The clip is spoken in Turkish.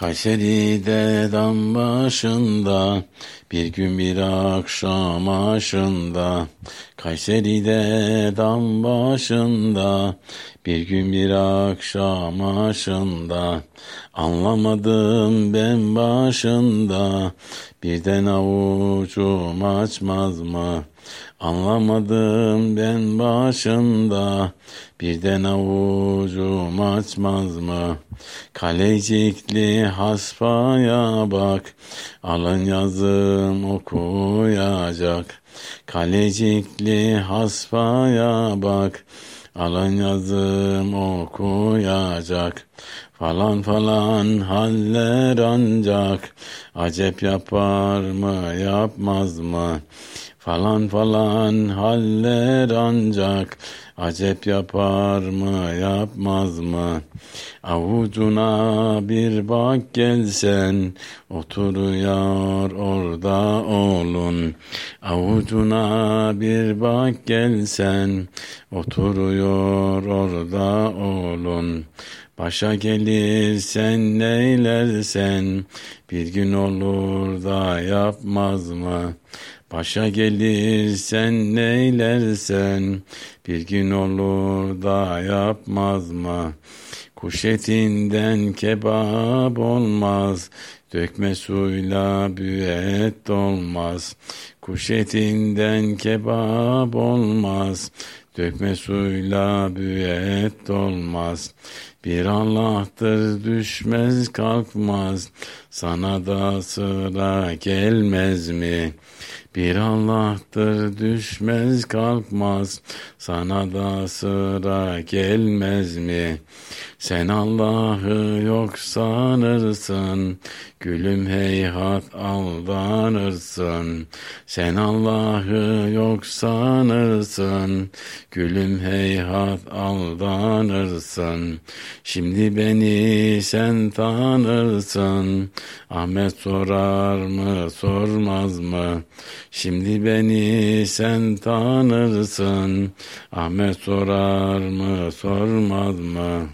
Kayseri'de dam başında bir gün bir akşam aşında Kayseri'de dam başında bir gün bir akşam aşında Anlamadım ben başında birden avucum açmaz mı? Anlamadım ben başında birden avucum açmaz mı? Kalecikli hasbaya bak alın yazım okuyacak. Kalecikli hasbaya bak alın yazım okuyacak. Falan falan haller ancak acep yapar mı yapmaz mı? Falan falan haller ancak acep yapar mı yapmaz mı? Avucuna bir bak gelsen oturuyor orada oğlun. Avucuna bir bak gelsen oturuyor orada oğlun. Başa gelirsen neylersen bir gün olur da yapmaz mı? Başa gelirsen neylersen bir gün olur da yapmaz mı? Kuş etinden kebap olmaz, dökme suyla büet olmaz. Kuş etinden kebap olmaz, dökme suyla büet olmaz. Bir Allah'tır düşmez kalkmaz, sana da sıra gelmez mi? Bir Allah'tır düşmez kalkmaz, sana da sıra gelmez mi? Sen Allah'ı yok sanırsın, gülüm heyhat aldanırsın. Sen Allah'ı yok sanırsın, gülüm heyhat aldanırsın. Şimdi beni sen tanırsın, Ahmet sorar mı sormaz mı? Şimdi beni sen tanırsın, Ahmet sorar mı sormaz mı?